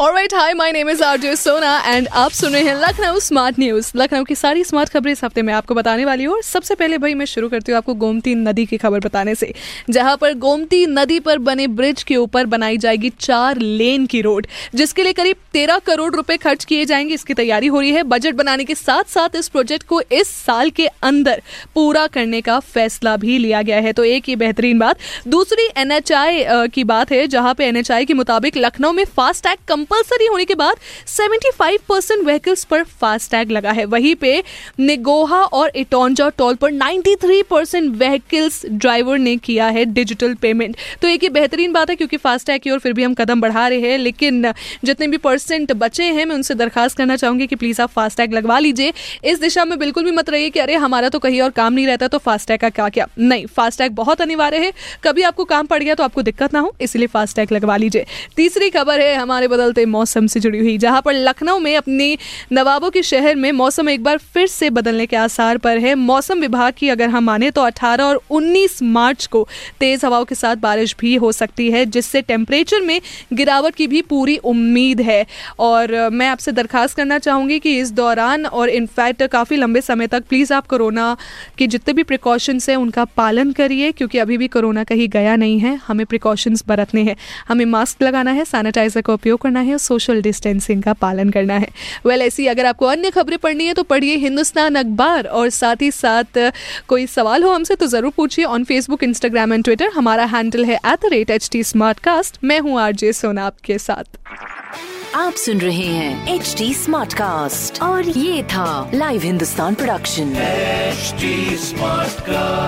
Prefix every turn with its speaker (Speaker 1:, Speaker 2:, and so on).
Speaker 1: alright hi my name is RJ Sona and आप सुन रहे हैं लखनऊ स्मार्ट न्यूज़ लखनऊ की सारी स्मार्ट खबरें इस हफ़्ते में आपको बताने वाली हूँ और सबसे पहले भाई मैं शुरू करती हूँ आपको गोमती नदी की खबर बताने से, जहाँ पर गोमती नदी पर बने ब्रिज के ऊपर बनाई जाएगी चार लेन की रोड जिसके लिए करीब तेरह करोड़ रुपए खर्च किए जाएँगे। इसकी तैयारी हो रही है। बजट बनाने के साथ साथ इस प्रोजेक्ट को इस साल के अंदर पूरा करने का फैसला भी लिया गया है। तो एक ये बेहतरीन बात। दूसरी एनएचआई की बात है, जहाँ पे एनएचआई के मुताबिक लखनऊ में फास्ट टैग कंपलसरी होने के बाद 75 परसेंट व्हीकल्स पर फास्टैग लगा है। वहीं पे निगोहा और इटोंजा टोल पर 93 परसेंट व्हीकल्स ड्राइवर ने किया है डिजिटल पेमेंट तो एक ये बेहतरीन बात है क्योंकि फास्टैग की ओर फिर भी हम कदम बढ़ा रहे हैं, लेकिन जितने भी परसेंट बचे हैं, मैं उनसे दरखास्त करना चाहूँगी कि प्लीज़ आप फास्ट टैग लगवा लीजिए। इस दिशा में बिल्कुल भी मत रहिए कि अरे हमारा तो कहीं और काम नहीं रहता तो फास्ट टैग का क्या क्या नहीं फास्ट टैग बहुत अनिवार्य है। कभी आपको काम पड़ गया तो आपको दिक्कत ना हो, इसलिए फास्टैग लगवा लीजिए। तीसरी खबर है हमारे बदलते मौसम से जुड़ी हुई। जहाँ पर लखनऊ में अपने नवाबों के शहर में मौसम एक बार फिर से बदलने के आसार पर है। मौसम विभाग की अगर हम माने तो 18 और 19 मार्च को तेज हवाओं के साथ बारिश भी हो सकती है, जिससे टेम्परेचर में गिरावट की भी पूरी उम्मीद है। और मैं आपसे दरखास्त करना चाहूँगी कि इस दौरान और इनफैक्ट काफ़ी लंबे समय तक प्लीज़ आप कोरोना के जितने भी प्रिकॉशंस हैं उनका पालन करिए, क्योंकि अभी भी कोरोना कहीं गया नहीं है। हमें प्रिकॉशंस बरतने हैं। हमें मास्क लगाना है सैनिटाइजर का उपयोग करना है। और सोशल डिस्टेंसिंग का पालन करना है। वेल well, ऐसी अगर आपको अन्य खबरें पढ़नी है तो पढ़िए हिंदुस्तान अखबार। और साथ ही साथ कोई सवाल हो हमसे तो ज़रूर पूछिए on Facebook Instagram and Twitter हमारा हैंडल है at the rate H T smart cast मैं हूँ आरजे सोना आपके साथ।
Speaker 2: आप सुन रहे हैं एच डी स्मार्ट कास्ट और ये था live Hindustan production
Speaker 3: HD Smartcast.